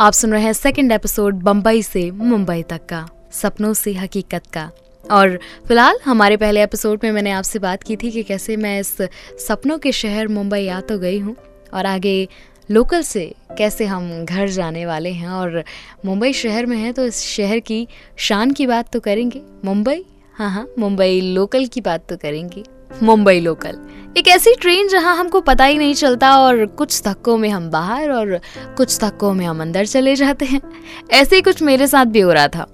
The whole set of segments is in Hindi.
आप सुन रहे हैं सेकंड एपिसोड बम्बई से मुंबई तक का, सपनों से हकीकत का। और फ़िलहाल, हमारे पहले एपिसोड में मैंने आपसे बात की थी कि कैसे मैं इस सपनों के शहर मुंबई आ तो गई हूँ, और आगे लोकल से कैसे हम घर जाने वाले हैं। और मुंबई शहर में हैं तो इस शहर की शान की बात तो करेंगे। मुंबई? हाँ हाँ मुंबई लोकल की बात तो करेंगे। मुंबई लोकल। एक ऐसी ट्रेन जहाँ हमको पता ही नहीं चलता और कुछ धक्कों में हम बाहर और कुछ धक्कों में हम अंदर चले जाते हैं। ऐसे ही कुछ मेरे साथ भी हो रहा था।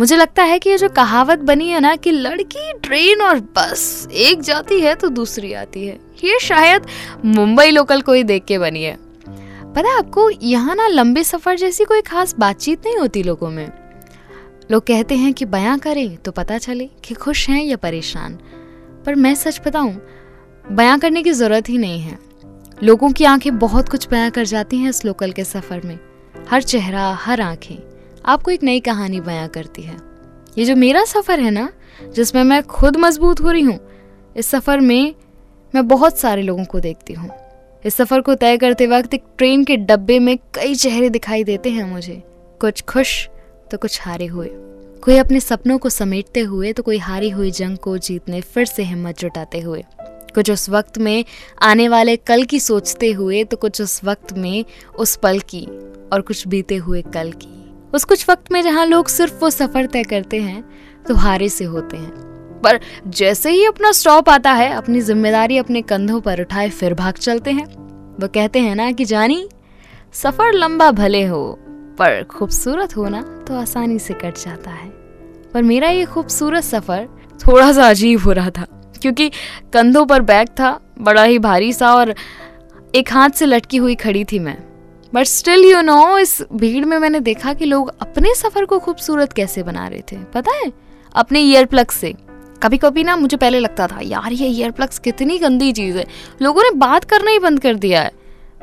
मुझे लगता है कि ये जो कहावत बनी है ना कि लड़की ट्रेन और बस, एक जाती है तो दूसरी आती है। ये शायद मुंबई लोकल को ही देख के बनी है। पता है आपको, यहाँ ना लंबे सफ़र जैसी कोई खास बातचीत नहीं होती लोगों में। लोग कहते हैं कि बयां करें तो पता चले कि खुश हैं या परेशान। पर मैं सच बताऊँ, बयां करने की ज़रूरत ही नहीं है। लोगों की आँखें बहुत कुछ बयां कर जाती हैं इस लोकल के सफ़र में। हर चेहरा, हर आँखें, आपको एक नई कहानी बयां करती है। ये जो मेरा सफ़र है ना, जिसमें मैं खुद मज़बूत हो रही हूँ, इस सफ़र में मैं बहुत सारे लोगों को देखती हूँ। इस सफ़र को तय करते वक्त एक ट्रेन के डब्बे में कई चेहरे दिखाई देते हैं मुझे। कुछ खुश तो कुछ हारे हुए। कोई अपने सपनों को समेटते हुए तो कोई हारी हुई जंग को जीतने फिर से हिम्मत जुटाते हुए। कुछ उस वक्त में आने वाले कल की सोचते हुए तो कुछ उस वक्त में उस पल की और कुछ बीते हुए कल की। उस कुछ वक्त में जहाँ लोग सिर्फ़ वो सफ़र तय करते हैं तो हारे से होते हैं। पर जैसे ही अपना स्टॉप आता है, अपनी ज़िम्मेदारी अपने कंधों पर उठाए फिर भाग चलते हैं। वो कहते हैं ना कि, जानी, सफ़र लंबा भले हो पर खूबसूरत होना तो आसानी से कट जाता है। पर मेरा ये खूबसूरत सफ़र थोड़ा सा अजीब हो रहा था, क्योंकि कंधों पर बैग था, बड़ा ही भारी सा और एक हाथ से लटकी हुई खड़ी थी मैं। बट स्टिल यू नो इस भीड़ में मैंने देखा कि लोग अपने सफ़र को खूबसूरत कैसे बना रहे थे, पता है? अपने ईयर प्लग से। कभी कभी ना मुझे पहले लगता था, यार, ये ईयर प्लग्स कितनी गंदी चीज़ है। लोगों ने बात करना ही बंद कर दिया है।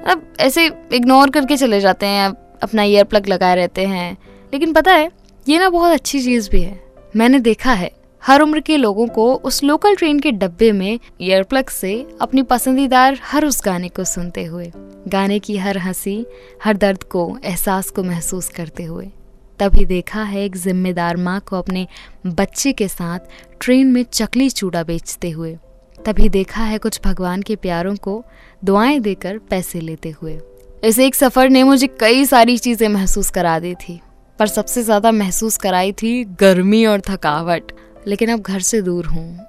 अब ऐसे इग्नोर करके चले जाते हैं अपना ईयर प्लग लगाए रहते हैं। लेकिन पता है, ये ना बहुत अच्छी चीज़ भी है। मैंने देखा है, हर उम्र के लोगों को उस लोकल ट्रेन के डब्बे में ईयर प्लग से अपनी पसंदीदार हर उस गाने को सुनते हुए, गाने की हर हँसी, हर दर्द को, एहसास को महसूस करते हुए। तभी देखा है एक जिम्मेदार माँ को अपने बच्चे के साथ ट्रेन में चकली चूड़ा बेचते हुए। तभी देखा है कुछ भगवान के प्यारों को दुआएँ देकर पैसे लेते हुए। इस एक सफ़र ने मुझे कई सारी चीज़ें महसूस करा दी थी, पर सबसे ज़्यादा महसूस कराई थी गर्मी और थकावट। लेकिन अब घर से दूर हूँ,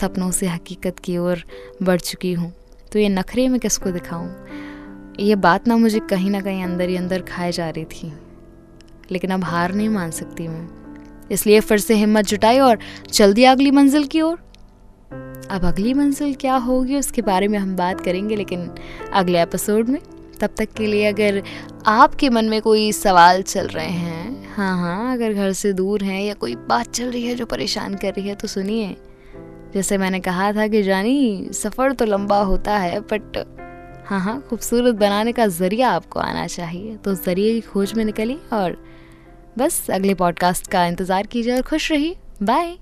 सपनों से हकीकत की ओर बढ़ चुकी हूँ। तो ये नखरे में किसको दिखाऊँ? ये बात ना मुझे कहीं ना कहीं अंदर ही अंदर खाए जा रही थी। लेकिन अब हार नहीं मान सकती मैं। इसलिए फिर से हिम्मत जुटाई और चल दिया अगली मंजिल की ओर। अब अगली मंजिल क्या होगी उसके बारे में हम बात करेंगे, लेकिन अगले एपिसोड में। तब तक के लिए अगर आपके मन में कोई सवाल चल रहे हैं हाँ हाँ अगर घर से दूर हैं या कोई बात चल रही है जो परेशान कर रही है तो सुनिए। जैसे मैंने कहा था कि जानी, सफ़र तो लंबा होता है, बट हाँ हाँ खूबसूरत बनाने का ज़रिया आपको आना चाहिए। तो ज़रिए की खोज में निकली और बस अगले पॉडकास्ट का इंतज़ार कीजिए और खुश रहिए। बाय।